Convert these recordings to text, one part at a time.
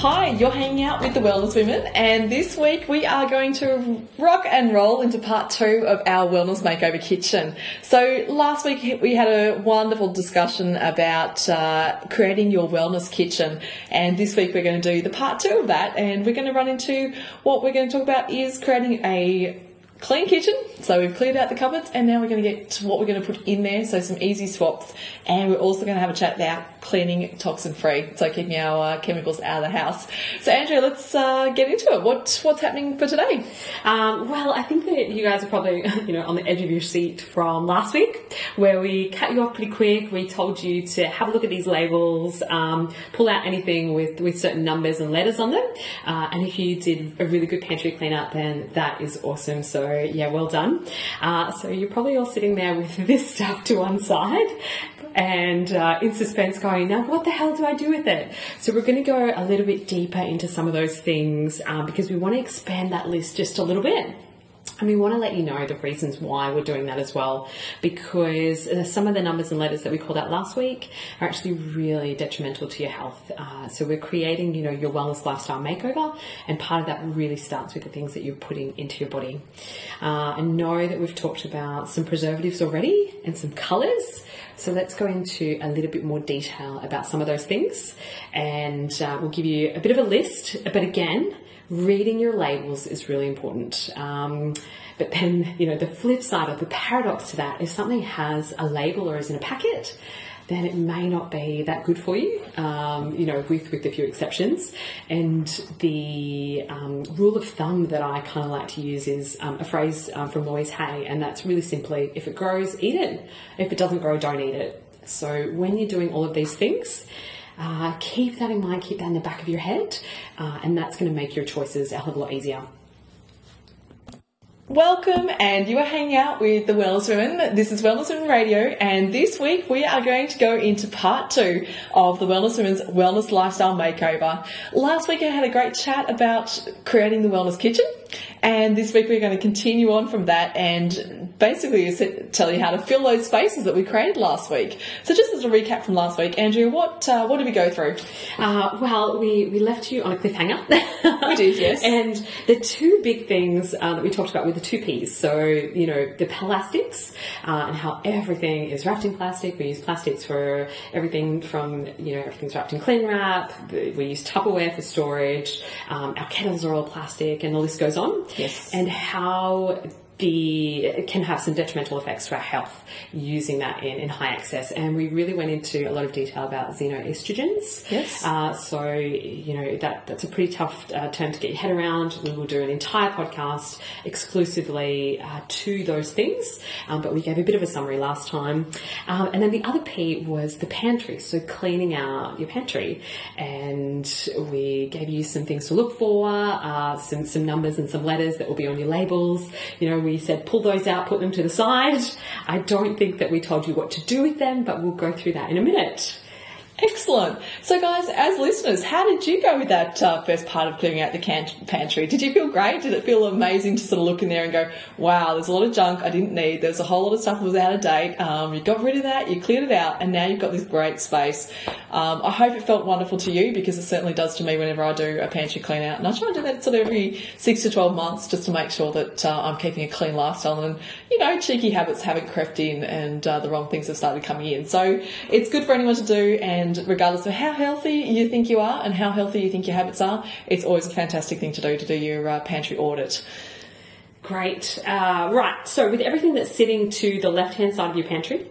Hi, you're hanging out with the Wellness Women, and this week we are going to rock and roll into part two of our Wellness Makeover Kitchen. So, last week we had a wonderful discussion about uh, creating your wellness kitchen, and this week we're going to do the part two of that, and we're going to run into what we're going to talk about is creating a clean kitchen. So we've cleared out the cupboards and now we're going to get to what we're going to put in there. So some easy swaps. And we're also going to have a chat about cleaning toxin free. So keeping our uh, chemicals out of the house. So Andrea, let's uh, get into it. What, what's happening for today? Um, well, I think that you guys are probably, you know, on the edge of your seat from last week where we cut you off pretty quick. We told you to have a look at these labels, um, pull out anything with, with certain numbers and letters on them. Uh, and if you did a really good pantry cleanup, then that is awesome. So yeah, well done. Uh, so you're probably all sitting there with this stuff to one side and uh, in suspense going, now what the hell do I do with it? So we're going to go a little bit deeper into some of those things um, because we want to expand that list just a little bit. And we want to let you know the reasons why we're doing that as well, because uh, some of the numbers and letters that we called out last week are actually really detrimental to your health. Uh, so we're creating, you know, your wellness lifestyle makeover, and part of that really starts with the things that you're putting into your body. Uh, I know that we've talked about some preservatives already and some colours. So let's go into a little bit more detail about some of those things, and uh, we'll give you a bit of a list. But again, reading your labels is really important. Um, but then, you know, the flip side of the paradox to that, if something has a label or is in a packet, then it may not be that good for you, um, you know, with, with a few exceptions. And the um, rule of thumb that I kind of like to use is um, a phrase um, from Louise Hay, and that's really simply if it grows, eat it. If it doesn't grow, don't eat it. So when you're doing all of these things, uh, keep that in mind, keep that in the back of your head, uh, and that's going to make your choices a hell of a lot easier. Welcome, and you are hanging out with the Wellness Women. This is Wellness Women Radio, and this week we are going to go into part two of the Wellness Women's Wellness Lifestyle Makeover. Last week I had a great chat about creating the wellness kitchen, and this week we're going to continue on from that and basically tell you how to fill those spaces that we created last week. So, just as a recap from last week, Andrea, what uh, what did we go through? Uh, well, we, we left you on a cliffhanger. we did, yes. and the two big things uh, that we talked about were the two P's. So, you know, the plastics uh, and how everything is wrapped in plastic. We use plastics for everything from, you know, everything's wrapped in cling wrap. We use Tupperware for storage. Um, our kettles are all plastic, and the list goes on. Yes. And how the can have some detrimental effects to our health using that in, in high excess. And we really went into a lot of detail about xenoestrogens. Yes. Uh, so you know that that's a pretty tough uh, term to get your head around. We will do an entire podcast exclusively uh, to those things, um, but we gave a bit of a summary last time. Um, and then the other P was the pantry, so cleaning out your pantry, and we gave you some things to look for, uh, some some numbers and some letters that will be on your labels. You know, we said pull those out, put them to the side. I don't think that we told you what to do with them, but we'll go through that in a minute. Excellent. So, guys, as listeners, how did you go with that uh, first part of clearing out the can- pantry? Did you feel great? Did it feel amazing to sort of look in there and go, wow, there's a lot of junk I didn't need. There's a whole lot of stuff that was out of date. Um, you got rid of that, you cleared it out, and now you've got this great space. Um, I hope it felt wonderful to you because it certainly does to me whenever I do a pantry clean out. And I try and do that sort of every six to 12 months just to make sure that uh, I'm keeping a clean lifestyle and, you know, cheeky habits haven't crept in and uh, the wrong things have started coming in. So it's good for anyone to do, and regardless of how healthy you think you are and how healthy you think your habits are, it's always a fantastic thing to do to do your uh, pantry audit. Great. Uh, right. So with everything that's sitting to the left hand side of your pantry,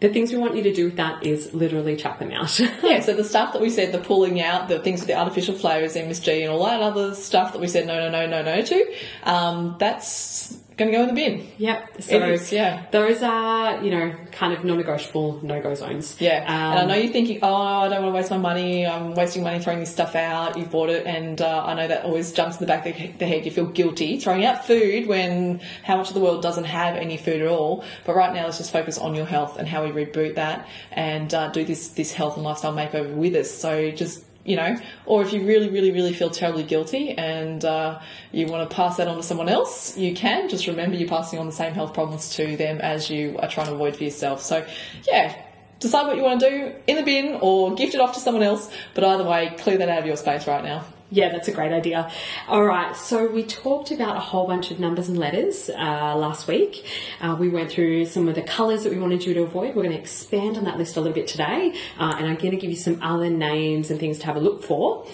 the things we want you to do with that is literally chuck them out. yeah, so the stuff that we said, the pulling out, the things with the artificial flavours, MSG, and all that other stuff that we said no, no, no, no, no to, um, that's going to go in the bin. Yep. So is, yeah. those are, you know, kind of non-negotiable no-go zones. Yeah, and I Um, know you're thinking, oh, I don't want to waste my money. I'm wasting money throwing this stuff out. You've bought it, and uh, I know that always jumps in the back of the head. You feel guilty throwing out food when how much of the world doesn't have any food at all. But right now, let's just focus on your health and how we reboot that and uh, do this this health and lifestyle makeover with us. So just you know, or if you really, really, really feel terribly guilty and uh, you want to pass that on to someone else, you can. Just remember you're passing on the same health problems to them as you are trying to avoid for yourself. So, yeah, decide what you want to do in the bin or gift it off to someone else. But either way, clear that out of your space right now. Yeah, that's a great idea. All right, so we talked about a whole bunch of numbers and letters uh, last week. Uh, we went through some of the colours that we wanted you to avoid. We're going to expand on that list a little bit today, uh, and I'm going to give you some other names and things to have a look for.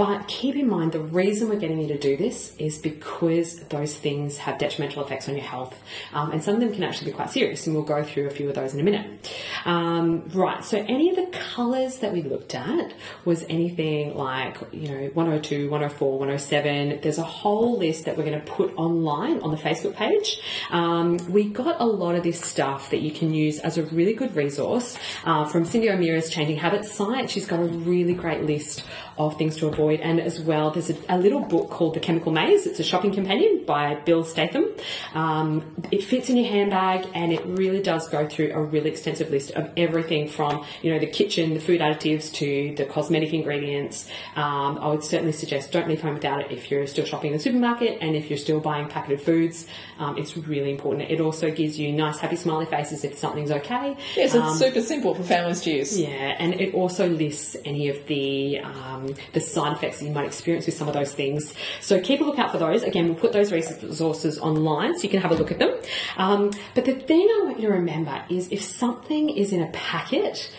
But keep in mind, the reason we're getting you to do this is because those things have detrimental effects on your health. Um, and some of them can actually be quite serious, and we'll go through a few of those in a minute. Um, right, so any of the colours that we looked at was anything like, you know, 102, 104, 107. There's a whole list that we're going to put online on the Facebook page. Um, we got a lot of this stuff that you can use as a really good resource uh, from Cyndi O'Meara's Changing Habits site. She's got a really great list of things to avoid. And as well, there's a, a little book called The Chemical Maze. It's a shopping companion by Bill Statham. Um, it fits in your handbag and it really does go through a really extensive list of everything from, you know, the kitchen, the food additives to the cosmetic ingredients. Um, I would certainly suggest don't leave home without it if you're still shopping in the supermarket and if you're still buying packeted foods. Um, it's really important. It also gives you nice, happy, smiley faces if something's okay. Yes, it's Um, super simple for families to use. yeah, and it also lists any of the um, the side effects that you might experience with some of those things. So keep a lookout for those. Again, we'll put those resources online so you can have a look at them. Um, but the thing I want you to remember is if something is in a packet,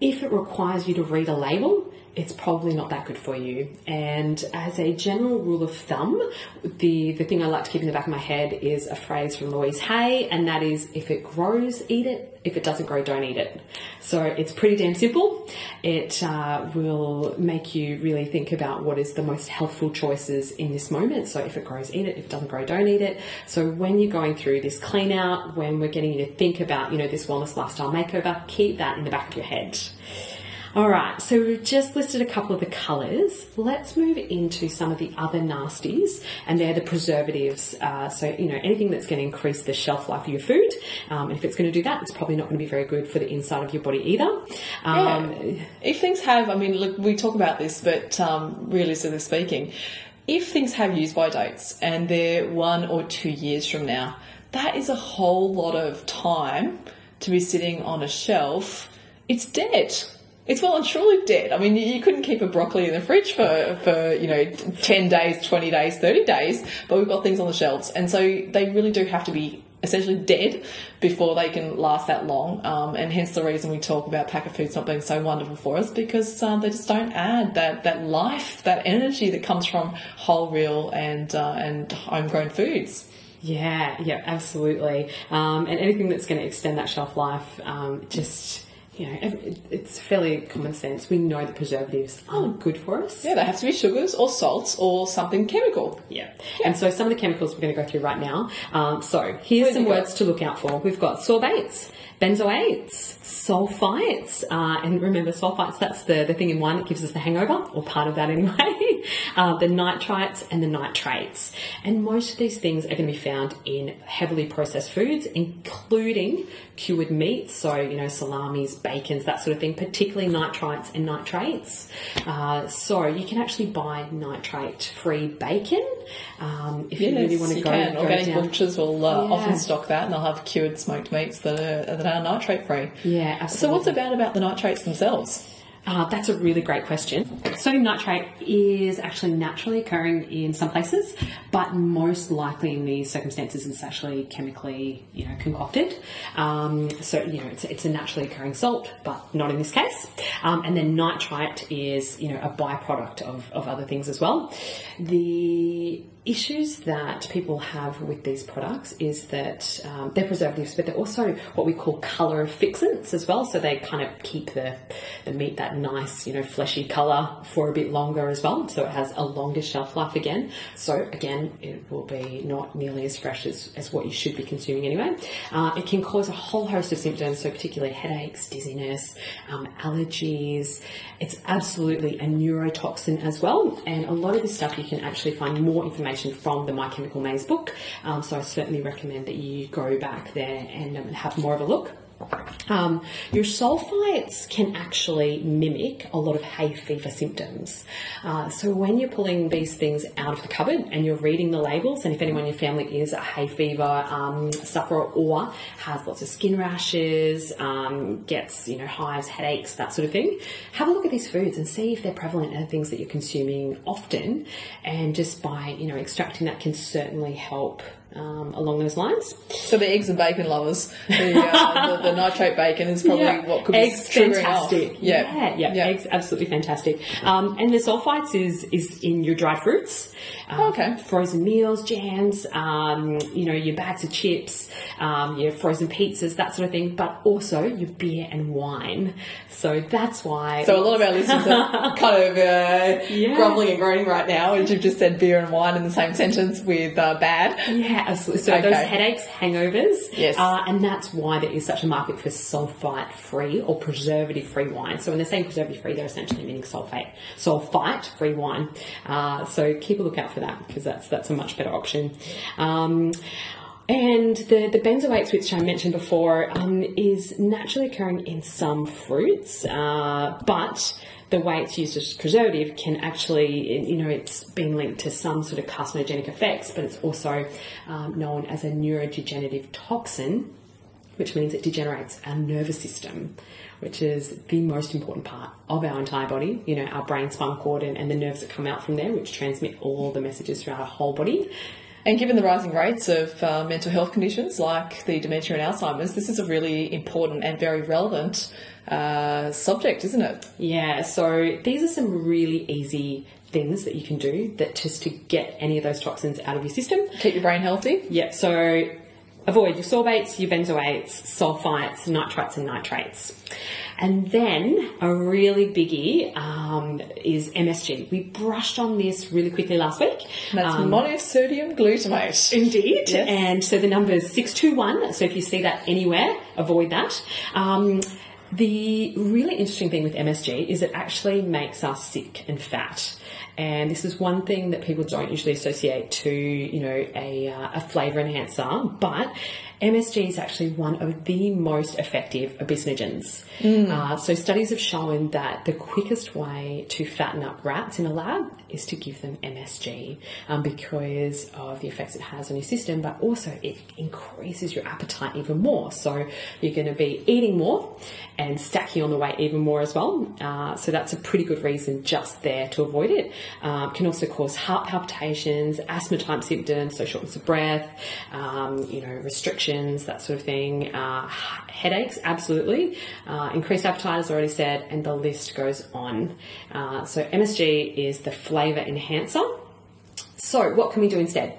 if it requires you to read a label, it's probably not that good for you. And as a general rule of thumb, the, the thing I like to keep in the back of my head is a phrase from Louise Hay, and that is if it grows, eat it. If it doesn't grow, don't eat it. So it's pretty damn simple. It uh, will make you really think about what is the most healthful choices in this moment. So if it grows, eat it. If it doesn't grow, don't eat it. So when you're going through this clean out, when we're getting you to think about, you know, this wellness lifestyle makeover, keep that in the back of your head. All right, so we've just listed a couple of the colours. Let's move into some of the other nasties, and they're the preservatives. Uh, so, you know, anything that's going to increase the shelf life of your food. Um, if it's going to do that, it's probably not going to be very good for the inside of your body either. Um, If things have, I mean, look, we talk about this, but um, realistically speaking, if things have use by dates and they're one or two years from now, that is a whole lot of time to be sitting on a shelf. It's dead. It's well and truly dead. I mean, you, you couldn't keep a broccoli in the fridge for, for, you know, 10 days, 20 days, 30 days, but we've got things on the shelves. And so they really do have to be essentially dead before they can last that long. Um, and hence the reason we talk about packet foods not being so wonderful for us because um, they just don't add that, that life, that energy that comes from whole, real, and, uh, and homegrown foods. Yeah, yeah, absolutely. Um, and anything that's going to extend that shelf life, um, just you know, it's fairly common sense. We know that preservatives aren't good for us. Yeah, they have to be sugars or salts or something chemical. Yeah. And so some of the chemicals we're going to go through right now. Um, so here's some go? words to look out for. We've got sorbates, benzoates, sulfites, uh, and remember sulfites, that's the, the thing in wine that gives us the hangover, or part of that anyway. uh, the nitrites and the nitrates. And most of these things are going to be found in heavily processed foods, including cured meats, so, you know, salamis, bacons, that sort of thing, particularly nitrites and nitrates. Uh, so you can actually buy nitrate-free bacon um, if you really want to go, can. go Organic down. butchers will uh, Yeah. often stock that, and they'll have cured smoked meats that are that are nitrate free. Yeah, So what's it bad about the nitrates themselves? Uh, that's a really great question. Sodium nitrate is actually naturally occurring in some places, but most likely in these circumstances it's actually chemically, you know, concocted. Um, so you know, it's, it's a naturally occurring salt, but not in this case. Um, and then nitrite is, you know, a byproduct of, of other things as well. The issues that people have with these products is that um, they're preservatives, but they're also what we call colour fixants as well. So they kind of keep the, the meat that nice, you know, fleshy colour for a bit longer as well. So it has a longer shelf life again. So again, it will be not nearly as fresh as, as what you should be consuming anyway. Uh, it can cause a whole host of symptoms, so particularly headaches, dizziness, um, allergies. It's absolutely a neurotoxin as well. And a lot of this stuff you can actually find more information from the My Chemical Maze book. Um, so I certainly recommend that you go back there and um, have more of a look. Um, your sulfites can actually mimic a lot of hay fever symptoms. Uh, so when you're pulling these things out of the cupboard and you're reading the labels, and if anyone in your family is a hay fever um, sufferer or has lots of skin rashes, um, gets you know hives, headaches, that sort of thing, have a look at these foods and see if they're prevalent and things that you're consuming often. And just by you know extracting that can certainly help um, along those lines. So the eggs and bacon lovers, the, uh, the, the nitrate bacon is probably Yeah. what could eggs be triggering fantastic. Yeah. yeah, yeah, Yeah. eggs absolutely fantastic. Um, and the sulfites is is in your dried fruits, um, Okay. frozen meals, jams, um, you know your bags of chips, um, your frozen pizzas, that sort of thing. But also your beer and wine. So that's why. So a lot of our listeners are kind of uh, grumbling and groaning right now, and you've just said beer and wine in the same sentence with uh, bad. Yeah, absolutely. So those headaches, hangovers, Yes. uh, and that's why there is such a market for sulfite-free or preservative-free wine. So when they're saying preservative-free, they're essentially meaning sulfate, sulfite-free wine. Uh, so keep a lookout for that because that's that's a much better option. Um, and the, the benzoates, which I mentioned before, um, is naturally occurring in some fruits, uh, but the way it's used as preservative can actually, you know, it's been linked to some sort of carcinogenic effects, but it's also um, known as a neurodegenerative toxin, which means it degenerates our nervous system, which is the most important part of our entire body. You know, our brain, spinal cord, and, and the nerves that come out from there, which transmit all the messages throughout our whole body. And given the rising rates of uh, mental health conditions like the dementia and Alzheimer's, this is a really important and very relevant uh, subject, isn't it? Yeah, so these are some really easy things that you can do that just to get any of those toxins out of your system. Keep your brain healthy. Yeah, so avoid your sorbates, your benzoates, sulfites, nitrites, and nitrates. And then a really biggie um, is MSG. We brushed on this really quickly last week. That's Um, monosodium glutamate. Indeed. Yes. And so the number is 621. So if you see that anywhere, avoid that. Um, the really interesting thing with MSG is it actually makes us sick and fat. And this is one thing that people don't usually associate to, you know, a, uh, a flavour enhancer, but MSG is actually one of the most effective obesinogens. Uh, so studies have shown that the quickest way to fatten up rats in a lab is to give them MSG um, because of the effects it has on your system, but also it increases your appetite even more. So you're going to be eating more and stacking on the weight even more as well. Uh, so that's a pretty good reason just there to avoid it. Um, can also cause heart palpitations, asthma type symptoms, so shortness of breath, um, you know, restrictions, that sort of thing. Uh, headaches, absolutely. Uh, increased appetite, as already said, and the list goes on. Uh, so MSG is the flavour enhancer. So what can we do instead?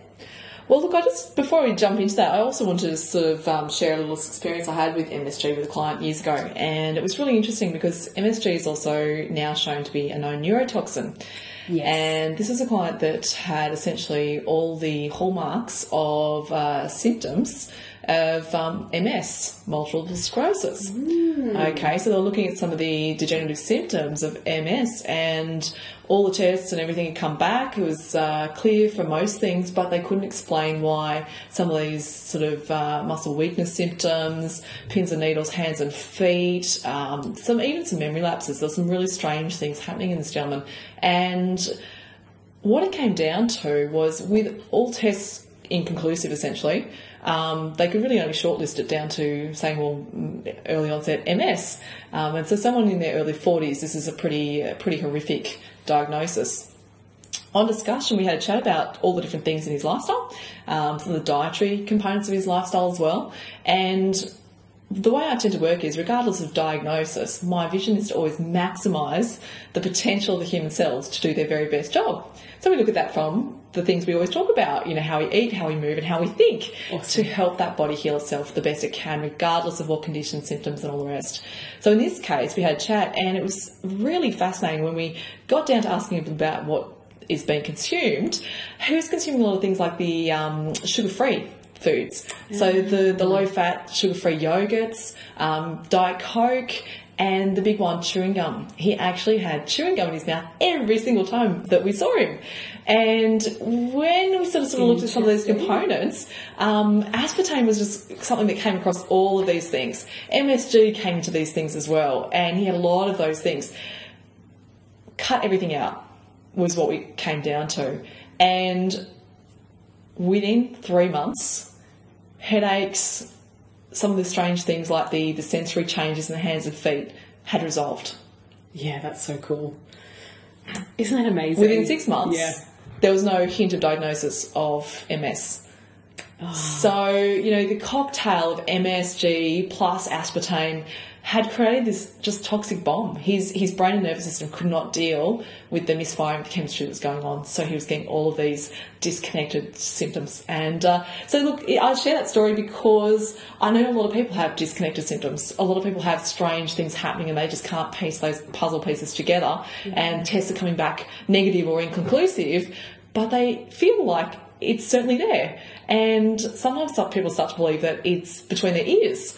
Well, look, I just before we jump into that, I also wanted to sort of um, share a little experience I had with MSG with a client years ago, and it was really interesting because MSG is also now shown to be a known neurotoxin. Yes. And this is a client that had essentially all the hallmarks of uh, symptoms of um, MS, multiple sclerosis. Okay, so they're looking at some of the degenerative symptoms of MS, and all the tests and everything had come back. It was uh, clear for most things, but they couldn't explain why some of these sort of uh, muscle weakness symptoms, pins and needles, hands and feet, um, some even some memory lapses. There's some really strange things happening in this gentleman, and what it came down to was with all tests inconclusive essentially, um, they could really only shortlist it down to saying, well, early onset MS. Um, and so someone in their early 40s, this is a pretty, uh, pretty horrific diagnosis. On discussion, we had a chat about all the different things in his lifestyle, um, some of the dietary components of his lifestyle as well. And the way I tend to work is, regardless of diagnosis, my vision is to always maximise the potential of the human cells to do their very best job. So we look at that from the things we always talk about, you know, how we eat, how we move, and how we think to help that body heal itself the best it can, regardless of what conditions, symptoms, and all the rest. So in this case, we had a chat, and it was really fascinating when we got down to asking him about what is being consumed. He was consuming a lot of things like the um, sugar-free foods. So the, the low fat, sugar free yogurts, um, Diet Coke, and the big one, chewing gum. He actually had chewing gum in his mouth every single time that we saw him. And when we sort of, sort of looked at some of those components, um, aspartame was just something that came across all of these things. MSG came into these things as well, and he had a lot of those things. Cut everything out was what we came down to. And within three months, headaches, some of the strange things like the, the sensory changes in the hands and feet had resolved. Yeah, that's so cool. Isn't that amazing? Within six months, Yeah. there was no hint of diagnosis of MS. Ah. So, you know, the cocktail of MSG plus aspartame had created this just toxic bomb. His his brain and nervous system could not deal with the misfiring of the chemistry that was going on. So he was getting all of these disconnected symptoms. And uh, so, look, I share that story because I know a lot of people have disconnected symptoms. A lot of people have strange things happening and they just can't piece those puzzle pieces together. And tests are coming back negative or inconclusive, but they feel like it's certainly there. And sometimes some people start to believe that it's between their ears.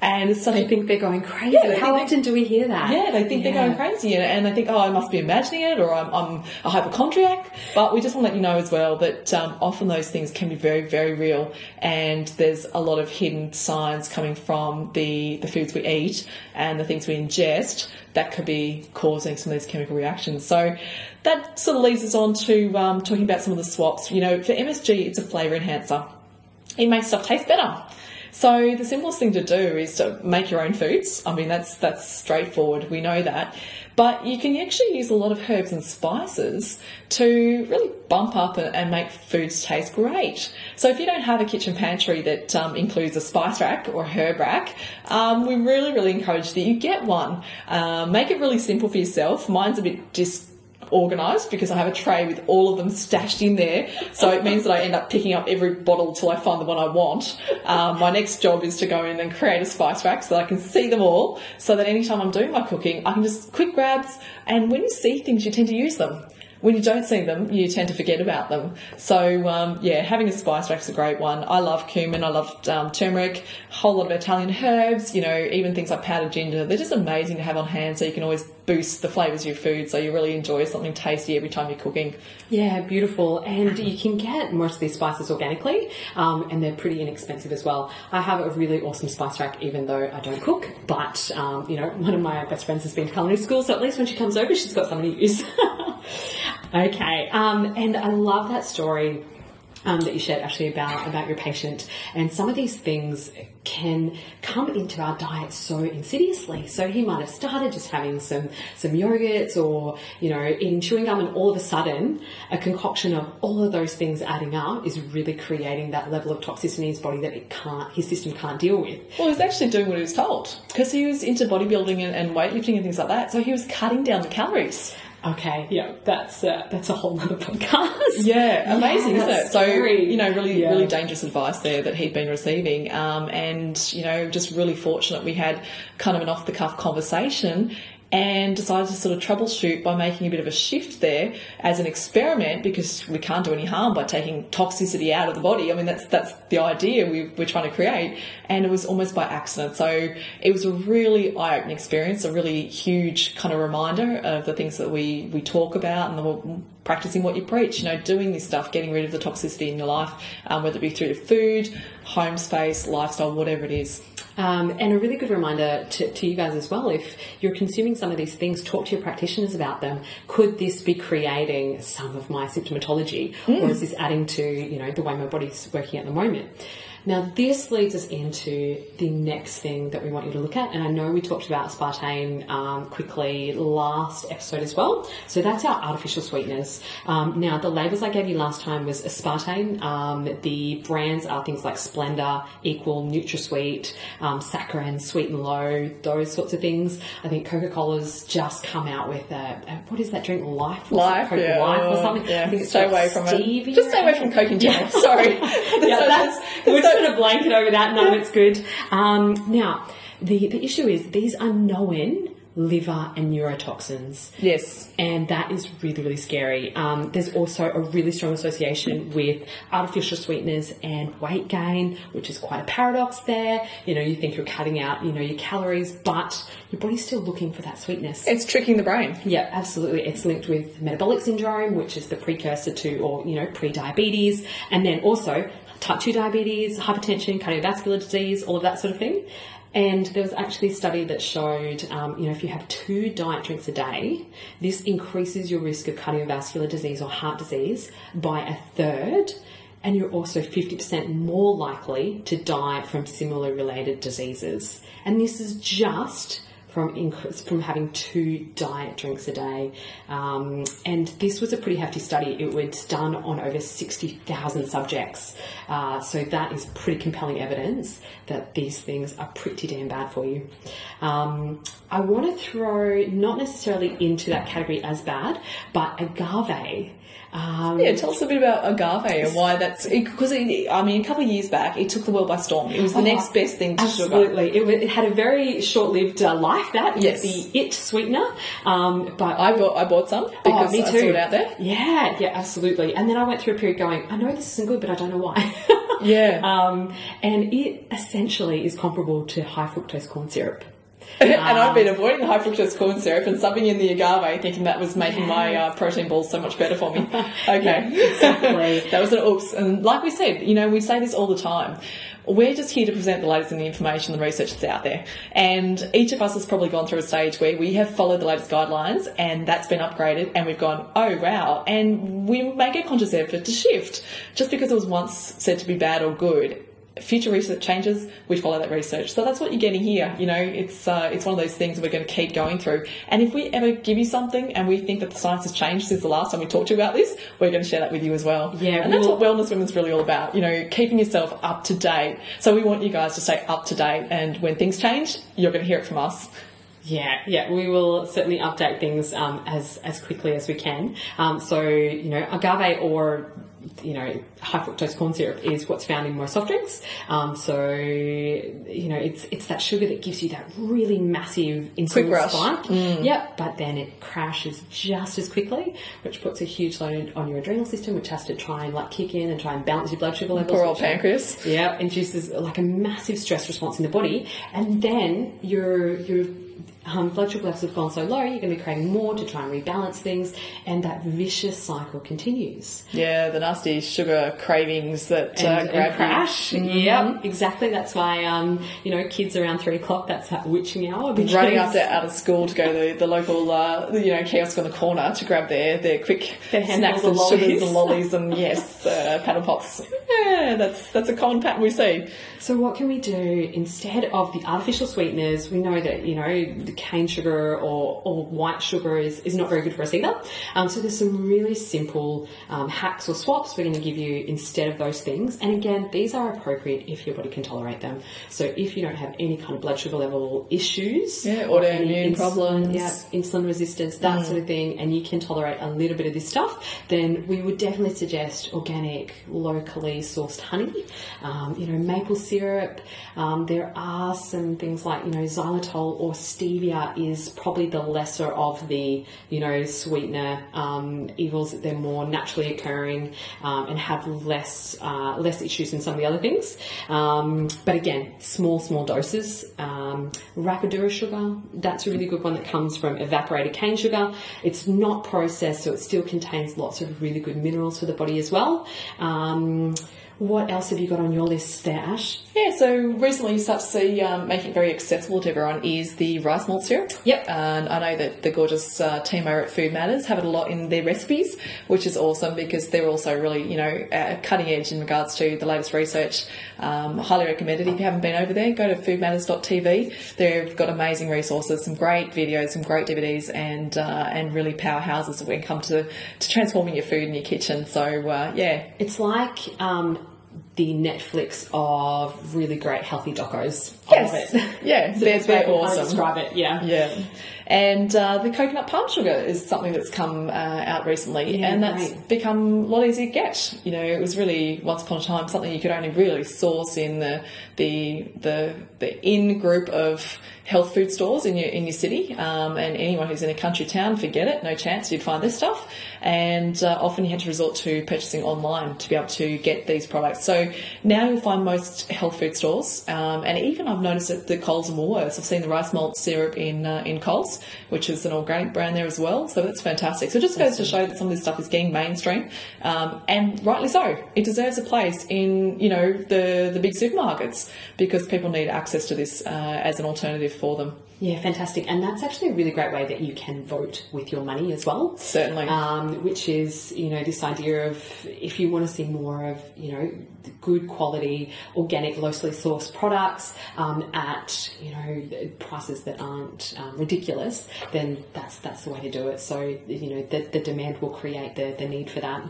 And it's such They a think they're going crazy. Yeah, How often do we hear that? yeah, they think they're going crazy, and, and they think, oh, I must be imagining it, or I'm, I'm a hypochondriac. But we just want to let you know as well that um, often those things can be very, very real, and there's a lot of hidden signs coming from the, the foods we eat and the things we ingest that could be causing some of these chemical reactions. So that sort of leads us on to um, talking about some of the swaps. You know, for MSG, it's a flavour enhancer. It makes stuff taste better. So the simplest thing to do is to make your own foods. I mean, that's that's straightforward. We know that. But you can actually use a lot of herbs and spices to really bump up and, make foods taste great. So if you don't have a kitchen pantry that um, includes a spice rack or herb rack, um, we really, really encourage that you get one. Um, make it really simple for yourself. Mine's a bit dis organised because I have a tray with all of them stashed in there. So it means that I end up picking up every bottle till I find the one I want. Um, my next job is to go in and create a spice rack so that I can see them all so that anytime I'm doing my cooking, I can just quick grabs. And when you see things, you tend to use them. When you don't see them, you tend to forget about them. So, um, yeah, having a spice rack's a great one. I love cumin, I love um, turmeric, a whole lot of Italian herbs, you know, even things like powdered ginger. They're just amazing to have on hand so you can always boost the flavours of your food so you really enjoy something tasty every time you're cooking. Yeah, beautiful. And you can get most of these spices organically, um, and they're pretty inexpensive as well. I have a really awesome spice rack, even though I don't cook. But um, you know, one of my best friends has been to culinary school, so at least when she comes over, she's got something to use. okay, um, and I love that story. Um, that you shared actually about about your patient and some of these things can come into our diet so insidiously so he might have started just having some some yogurts or you know eating chewing gum and all of a sudden a concoction of all of those things adding up is really creating that level of toxicity in his body that it can't his system can't deal with Well, he was actually doing what he was told because he was into bodybuilding and, and weightlifting and things like that. So he was cutting down the calories. Okay yeah that's uh, that's a whole nother podcast Yeah, amazing, isn't that's it? So you know, really, Yeah. really dangerous advice there that he'd been receiving, um, and you know, just really fortunate we had kind of an off the cuff conversation. And decided to sort of troubleshoot by making a bit of a shift there as an experiment because we can't do any harm by taking toxicity out of the body. I mean, that's that's the idea we, we're trying to create. And it was almost by accident. So it was a really eye opening experience, a really huge kind of reminder of the things that we, we talk about and the practicing what you preach, you know, doing this stuff, getting rid of the toxicity in your life, um, whether it be through food, home space, lifestyle, whatever it is. Um, and a really good reminder to, to you guys as well if you're consuming some of these things, talk to your practitioners about them. Could this be creating some of my symptomatology, or is this adding to you know the way my body's working at the moment? Now, this leads us into the next thing that we want you to look at, and I know we talked about aspartame um, quickly last episode as well. So that's our artificial sweeteners. Um, now, the labels I gave you last time was aspartame. Um, the brands are things like Splenda, Equal, NutraSweet, um, Saccharin, Sweet and Low, those sorts of things. I think Coca Cola's just come out with a, what is that drink? Life, Life, Coca yeah. Life or something. Yeah. I think it's Stay away from it. stevia Just stay away from it. Coke and Jam. Sorry. yeah, that's we're going to blanket over that. No, it's good. Um, now, the the issue is these are known liver and neurotoxins. Yes. And that is really, really scary. Um, there's also a really strong association with artificial sweeteners and weight gain, which is quite a paradox there. You know, you think you're cutting out, you know, your calories, but your body's still looking for that sweetness. It's tricking the brain. Yeah, absolutely. It's linked with metabolic syndrome, which is the precursor to, or, you know, pre-diabetes, and then also type 2 diabetes, hypertension, cardiovascular disease, all of that sort of thing. And there was actually a study that showed, um, you know, if you have two diet drinks a day, this increases your risk of cardiovascular disease or heart disease by a third. And you're also 50% more likely to die from similar related diseases. And this is just from increase, from having two diet drinks a day. Um, and this was a pretty hefty study. It was done on over 60,000 subjects. Uh, so that is pretty compelling evidence that these things are pretty damn bad for you. Um, I want to throw not necessarily into that category as bad, but agave. Um, Yeah, tell us a bit about agave and why that's because I mean a couple of years back it took the world by storm. It was the Oh, next best thing to sugar. Absolutely, it, it had a very short-lived uh, life. That Yes. the it sweetener, um, but I bought I bought some because oh, me I too. saw it out there. Yeah, yeah, absolutely. And then I went through a period going, I know this isn't good, but I don't know why. Yeah. um, and it essentially is comparable to high fructose corn syrup. and I've been avoiding the high fructose corn syrup and subbing in the agave, thinking that was making my uh, protein balls so much better for me. Okay, exactly. that was an oops. And like we said, you know, we say this all the time. We're just here to present the latest in the information and research that's out there. And each of us has probably gone through a stage where we have followed the latest guidelines and that's been upgraded and we've gone, oh wow. And we make a conscious effort to shift. Just because it was once said to be bad or good, future research changes, we follow that research. So that's what you're getting here. You know, it's uh, it's one of those things we're going to keep going through. And if we ever give you something and we think that the science has changed since the last time we talked to you about this, we're going to share that with you as well. Yeah, and that's we'll- what Wellness Women's really all about. You know, keeping yourself up to date. So we want you guys to stay up to date. And when things change, you're going to hear it from us. Yeah, yeah, we will certainly update things um, as as quickly as we can. Um, so you know, agave or you know high fructose corn syrup is what's found in most soft drinks. Um, so you know, it's it's that sugar that gives you that really massive insulin spike. Yep, but then it crashes just as quickly, which puts a huge load on your adrenal system, which has to try and like kick in and try and balance your blood sugar levels. Poor old pancreas. yeah, induces like a massive stress response in the body, and then your your um, blood sugar levels have gone so low, you're going to be craving more to try and rebalance things, and that vicious cycle continues. Yeah, the nasty sugar cravings that uh, And, grab and crash. you. Yep, exactly. That's why um, you know kids around three o'clock. That's that witching hour. Because, running after out of school to go to the, the local uh, you know kiosk on the corner to grab their their quick Their snacks and of sugars lollies. and lollies and yes uh, paddle pops. Yeah, that's that's a common pattern we see. So what can we do instead of the artificial sweeteners? We know that you know cane sugar or, or white sugar is, is not very good for us either. Um, so there's some really simple um, hacks or swaps we're going to give you instead of those things. And again, these are appropriate if your body can tolerate them. So if you don't have any kind of blood sugar level issues, Yeah, autoimmune problems. yeah, insulin resistance, that sort of thing, and you can tolerate a little bit of this stuff, then we would definitely suggest organic, locally sourced honey. Um, you know, maple syrup. Um, there are some things like you know xylitol or stevia is probably the lesser of the you know sweetener um, evils. They're more naturally occurring um, and have less uh, less issues than some of the other things. Um, but again, small small doses. Um, Rapadura sugar. That's a really good one that comes from evaporated cane sugar. It's not processed, so it still contains lots of really good minerals for the body as well. What else have you got on your list there, Ash? Yeah, so recently you start to see um, making it very accessible to everyone is the rice malt syrup. Yep. And I know that the gorgeous uh, team over at Food Matters have it a lot in their recipes, which is awesome because they're also really, you know, uh, cutting edge in regards to the latest research. Um, highly recommended. If you haven't been over there, go to foodmatters.tv. They've got amazing resources, some great videos, some great DVDs, and uh, and really powerhouses when it comes to, to transforming your food in your kitchen. So uh, yeah, It's like um, the Netflix of really great healthy docos. I love Yes. it. Yeah, So they're- they're I awesome. describe it. Yeah. Yeah. And uh, the coconut palm sugar is something that's come uh, out recently, Yeah, and that's right. become a lot easier to get. You know, it was really once upon a time something you could only really source in the the the, the in group of health food stores in your in your city. Um, and anyone who's in a country town, forget it, no chance you'd find this stuff. And uh, often you had to resort to purchasing online to be able to get these products. So now you'll find most health food stores, um, and even I've noticed at the Coles and Woolworths, I've seen the rice malt syrup in uh, in Coles, which is an organic brand there as well. So that's fantastic. So it just goes to show that some of this stuff is getting mainstream, um, and rightly so. It deserves a place in you know the the big supermarkets because people need access to this uh, as an alternative for them. Yeah, fantastic. And that's actually a really great way that you can vote with your money as well. Certainly. Um, which is, you know, this idea of if you want to see more of, you know, good quality, organic, locally sourced products um, at, you know, prices that aren't um, ridiculous, then that's that's the way to do it. So, you know, the, the demand will create the, the need for that.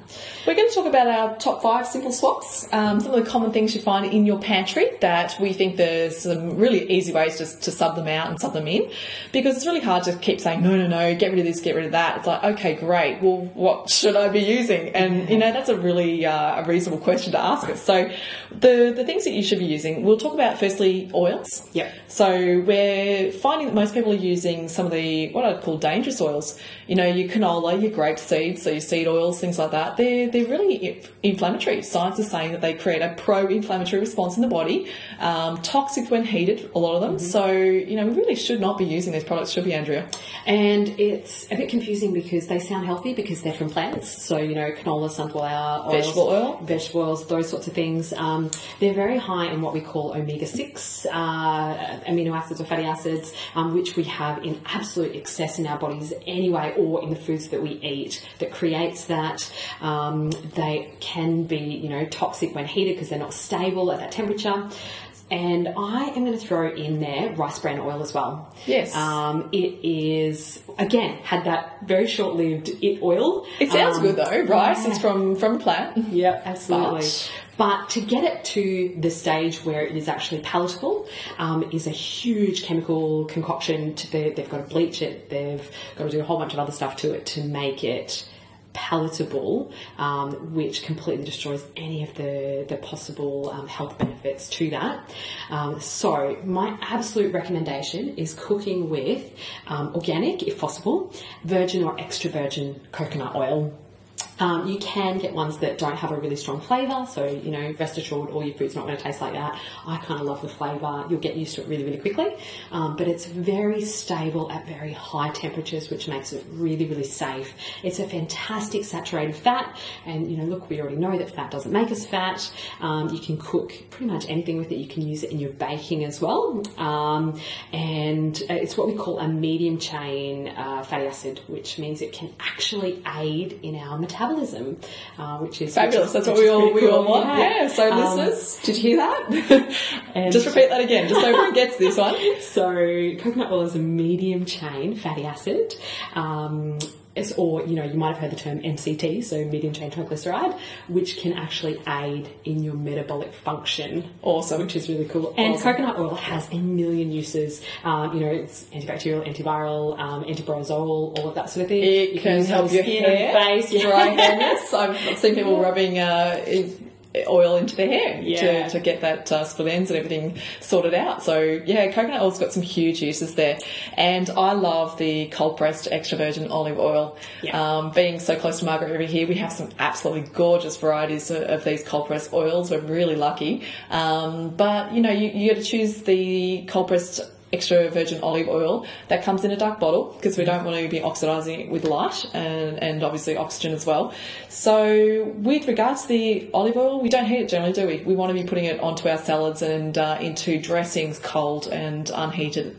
We're going to talk about our top five simple swaps, um, some of the common things you find in your pantry that we think there's some really easy ways just to sub them out and sub them in because it's really hard to keep saying, no, no, no, get rid of this, get rid of that. It's like, okay, great. Well, what should I be using? And, you know, that's a really uh, a reasonable question to ask us. So the, the things that you should be using, we'll talk about firstly oils. Yep. So we're finding that most people are using some of the what I'd call dangerous oils. You know, your canola, your grape seeds, so your seed oils, things like that. They're they're really inflammatory. Science is saying that they create a pro-inflammatory response in the body, um, toxic when heated. A lot of them. So you know, we really should not be using these products, should be Andrea? And it's a bit confusing because they sound healthy because they're from plants. So, you know, canola, sunflower, oils, Vegetable oil. vegetable oils, those sorts of things. Um, they're very high in what we call omega 6 uh, amino acids or fatty acids, um, which we have in absolute excess in our bodies anyway, or in the foods that we eat that creates that. Um, they can be, you know, toxic when heated because they're not stable at that temperature. And I am going to throw in there rice bran oil as well. Yes. Um, it is again had that very short-lived it oil. It sounds Um, good though. Rice yeah. is from from a plant. Yeah, absolutely. But- But, to get it to the stage where it is actually palatable um, is a huge chemical concoction. To the, they've got to bleach it. They've got to do a whole bunch of other stuff to it to make it palatable, um, which completely destroys any of the, the possible um, health benefits to that. Um, so, my absolute recommendation is cooking with um, organic, if possible, virgin or extra virgin coconut oil. Um, you can get ones that don't have a really strong flavour, so you know, rest assured, all your food's not going to taste like that. I kind of love the flavour. You'll get used to it really, really quickly, um, but it's very stable at very high temperatures, which makes it really, really safe. It's a fantastic saturated fat, and you know, look, we already know that fat doesn't make us fat. Um, you can cook pretty much anything with it. You can use it in your baking as well, um, and uh, it's what we call a medium chain uh, fatty acid, which means it can actually aid in our metabolism, uh, which is Fabulous. which is- That's what we all we all want. Yeah. So Um, listeners, did you hear that? just repeat that again, just so everyone gets this one. So, coconut oil is a medium chain fatty acid. Um, or, you know, you might have heard the term MCT, so medium chain triglyceride, which can actually aid in your metabolic function. Awesome. Which is really cool. And Awesome. coconut oil has a million uses. Um, you know, it's antibacterial, antiviral, um, all of that sort of thing. It You can it help your skin and hair, face. yeah. dry hairness. I've I've seen people rubbing uh, oil into their hair Yeah. to, to get that uh, split ends and everything sorted out. So yeah, coconut oil's got some huge uses there, and I love the cold pressed extra virgin olive oil. Yeah. Um, being so close to Margaret River here, we have some absolutely gorgeous varieties of, of these cold pressed oils. We're really lucky, um, but you know you, you got to choose the cold pressed extra virgin olive oil that comes in a dark bottle because we don't want to be oxidizing it with light and, and obviously oxygen as well. So, with regards to the olive oil, we don't heat it generally, do we? We want to be putting it onto our salads and uh, into dressings cold and unheated.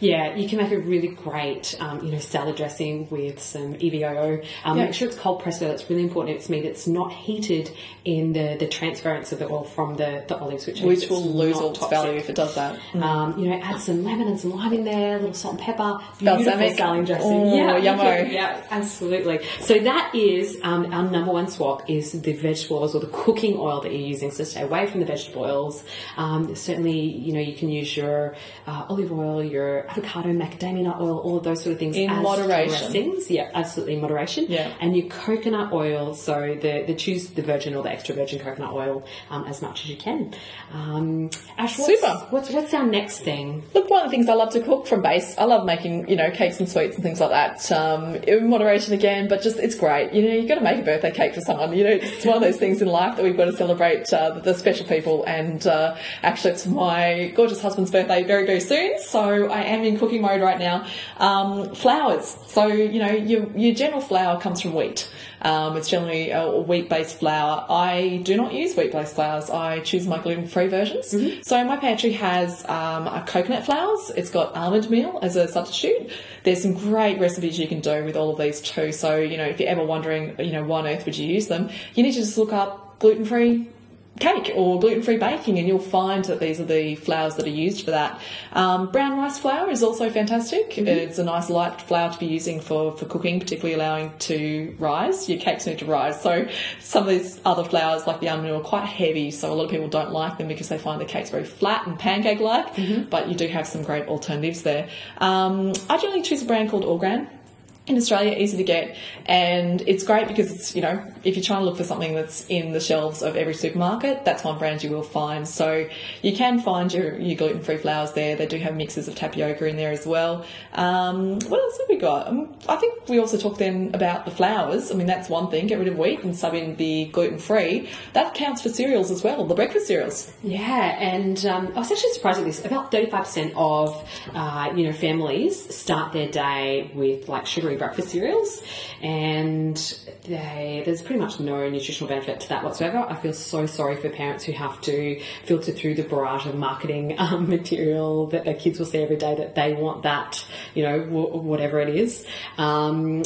Yeah, you can make a really great, um, you know, salad dressing with some EVOO. Um. Make sure it's cold pressed. though. That's really important. It's mean it's not heated in the, the transference of the oil from the, the olives, which Which will lose all its value if it does that. Um, you know, add some lemon and some lime in there, a little salt and pepper. Balsamic. Beautiful salad dressing. Oh, yeah, yummo. yeah, absolutely. So that is um, our number one swap is the vegetable oils or the cooking oil that you're using. So stay away from the vegetable oils. Um, certainly, you know, you can use your uh, olive oil, your avocado, macadamia nut oil, all of those sort of things In moderation. dressings. Yeah, absolutely in moderation. Yeah. And your coconut oil, so the, the choose the virgin or the extra virgin coconut oil um, as much as you can. Um, Ash, what's, Super. What's, what's our next thing? Look, one of the things I love to cook from base, I love making, you know, cakes and sweets and things like that. Um, in moderation again, but just, it's great. You know, you've got to make a birthday cake for someone. You know, it's one of those things in life that we've got to celebrate uh, the special people. And uh, actually, it's my gorgeous husband's birthday very, very soon. So I am in cooking mode right now. Um, flours. So, you know, your, your general flour comes from wheat. Um, it's generally a wheat based flour. I do not use wheat based flours. I choose my gluten free versions. So my pantry has um, a coconut flours. It's got almond meal as a substitute. There's some great recipes you can do with all of these too. So you know if you're ever wondering, you know, why on earth would you use them? You need to just look up gluten free cake or gluten-free baking and you'll find that these are the flours that are used for that. Um, brown rice flour is also fantastic. It's a nice light flour to be using for, for cooking, particularly allowing to rise. Your cakes need to rise. So some of these other flours like the almond are quite heavy so a lot of people don't like them because they find the cakes very flat and pancake-like but you do have some great alternatives there. Um, I generally choose a brand called Orgran in Australia, easy to get, and it's great because it's you know if you're trying to look for something that's in the shelves of every supermarket, that's one brand you will find. So you can find your, your gluten free flours there. They do have mixes of tapioca in there as well. Um, what else have we got? Um, I think we also talked then about the flours. I mean that's one thing. Get rid of wheat and sub in the gluten free. That counts for cereals as well. The breakfast cereals. Yeah, and um, I was actually surprised at this. About thirty-five percent of uh, you know families start their day with like sugary breakfast cereals, and they, there's pretty much no nutritional benefit to that whatsoever. I feel so sorry for parents who have to filter through the barrage of marketing um, material that their kids will see every day that they want that, you know, w- whatever it is. Um,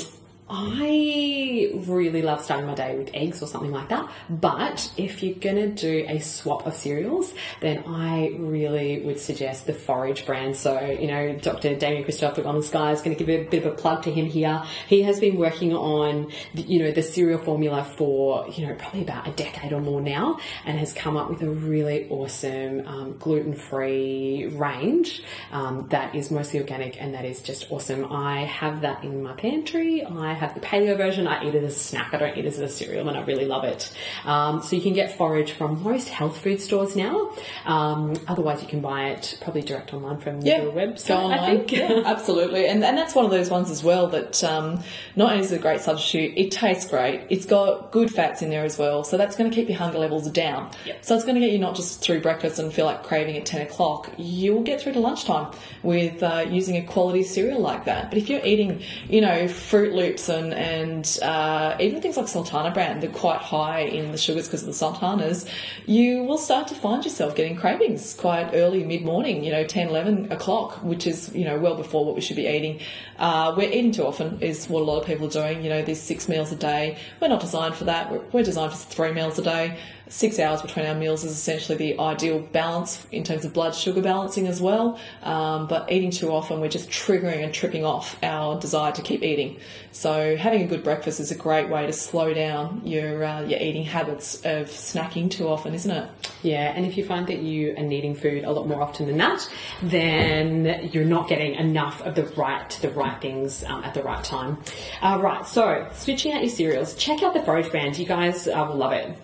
I really love starting my day with eggs or something like that. But if you're gonna do a swap of cereals, then I really would suggest the Forage brand. So, you know, Dr. Damian Kristof of Honest Sky is to give a bit of a plug to him here. He has been working on, the, you know, the cereal formula for, you know, probably about a decade or more now, and has come up with a really awesome um, gluten-free range um, that is mostly organic and that is just awesome. I have that in my pantry. I have the paleo version. I eat it as a snack. I don't eat it as a cereal, and I really love it. Um, so you can get forage from most health food stores now. Um, otherwise, you can buy it probably direct online from Yeah, the website. go I online. think. Yeah, absolutely, and and that's one of those ones as well that um, not only is it a great substitute, it tastes great. It's got good fats in there as well, so that's going to keep your hunger levels down. Yep. So it's going to get you not just through breakfast and feel like craving at ten o'clock. You'll get through to lunchtime with uh, using a quality cereal like that. But if you're eating, you know, Froot Loops and uh, even things like Sultana Bran, they're quite high in the sugars because of the sultanas. You will start to find yourself getting cravings quite early, mid morning. You know, 10, 11 o'clock, which is you know well before what we should be eating. Uh, we're eating too often, is what a lot of people are doing. You know, these six meals a day. We're not designed for that. We're designed for three meals a day. Six hours between our meals is essentially the ideal balance in terms of blood sugar balancing as well. Um, but eating too often, we're just triggering and tripping off our desire to keep eating. So having a good breakfast is a great way to slow down your uh, your eating habits of snacking too often, isn't it? Yeah, and if you find that you are needing food a lot more often than that, then you're not getting enough of the right the right things um, at the right time. Uh, right, so switching out your cereals, check out the Forage brand. You guys uh, will love it.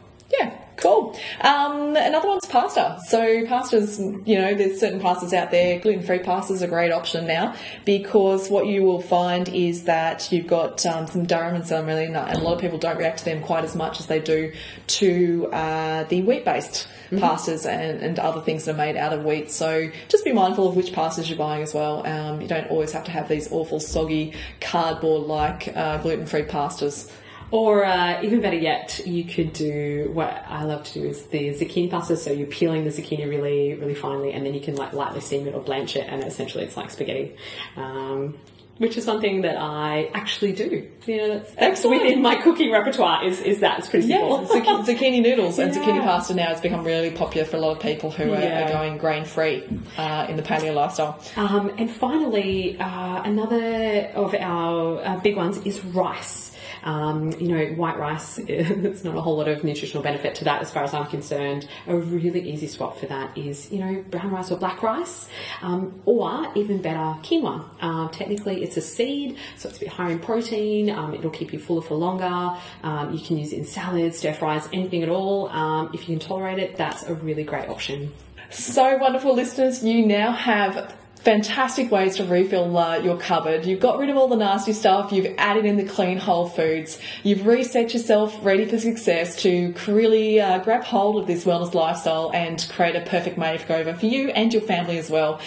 Um, another one's pasta. So pastas, you know, there's certain pastas out there. Gluten-free pasta is a great option now because what you will find is that you've got um, some durum and semolina, and a lot of people don't react to them quite as much as they do to uh, the wheat-based mm-hmm. pastas and, and, other things that are made out of wheat. So just be mindful of which pastas you're buying as well. Um, you don't always have to have these awful soggy cardboard-like uh, gluten-free pastas. Or uh, even better yet, you could do what I love to do is the zucchini pasta. So you're peeling the zucchini really, really finely, and then you can like lightly steam it or blanch it, and essentially it's like spaghetti. Um, which is something that I actually do. You know, that's, that's within my cooking repertoire. Is is that it's pretty simple. Yeah, zucchini noodles and yeah. zucchini pasta now has become really popular for a lot of people who are, yeah. are going grain free uh, in the paleo lifestyle. Um, and finally, uh, another of our uh, big ones is rice. Um, you know, white rice, there's not a whole lot of nutritional benefit to that as far as I'm concerned. A really easy swap for that is, you know, brown rice or black rice, um, or even better, quinoa. Um, technically, it's a seed, so it's a bit higher in protein. Um, it'll keep you fuller for longer. Um, you can use it in salads, stir fries, anything at all. Um, if you can tolerate it, that's a really great option. So wonderful, listeners. You now have fantastic ways to refill uh, your cupboard. You've got rid of all the nasty stuff. You've added in the clean whole foods. You've reset yourself ready for success to really uh, grab hold of this wellness lifestyle and create a perfect makeover for you and your family as well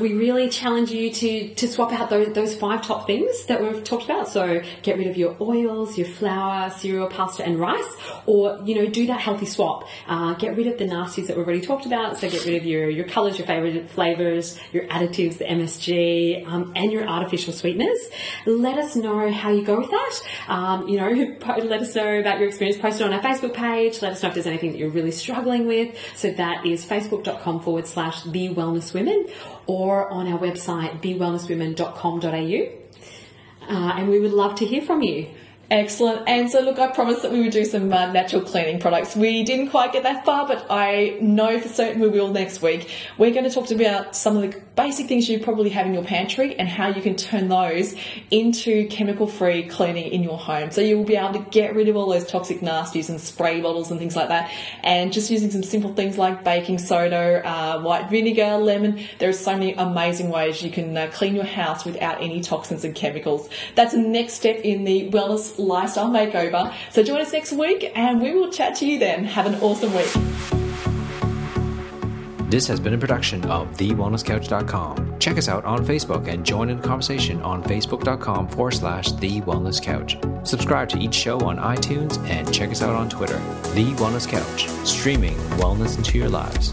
we really challenge you to, to swap out those, those five top things that we've talked about. So get rid of your oils, your flour, cereal, pasta, and rice, or you know do that healthy swap. Uh, get rid of the nasties that we've already talked about. So get rid of your your colours, your favorite flavors, your additives, the MSG, um, and your artificial sweeteners. Let us know how you go with that. Um, you know, let us know about your experience. Post it on our Facebook page. Let us know if there's anything that you're really struggling with. So that is facebook.com forward slash the wellness women or on our website bewellnesswomen.com.au. Uh, and we would love to hear from you. Excellent. And so, look, I promised that we would do some uh, natural cleaning products. We didn't quite get that far, but I know for certain we will next week. We're going to talk about some of the basic things you probably have in your pantry and how you can turn those into chemical free cleaning in your home. So you will be able to get rid of all those toxic nasties and spray bottles and things like that. And just using some simple things like baking soda, uh, white vinegar, lemon. There are so many amazing ways you can uh, clean your house without any toxins and chemicals. That's the next step in the wellness lifestyle makeover. So join us next week and we will chat to you then. Have an awesome week. This has been a production of TheWellnessCouch.com. Check us out on Facebook and join in the conversation on Facebook.com forward slash The Wellness Couch. Subscribe to each show on iTunes and check us out on Twitter. The Wellness Couch, streaming wellness into your lives.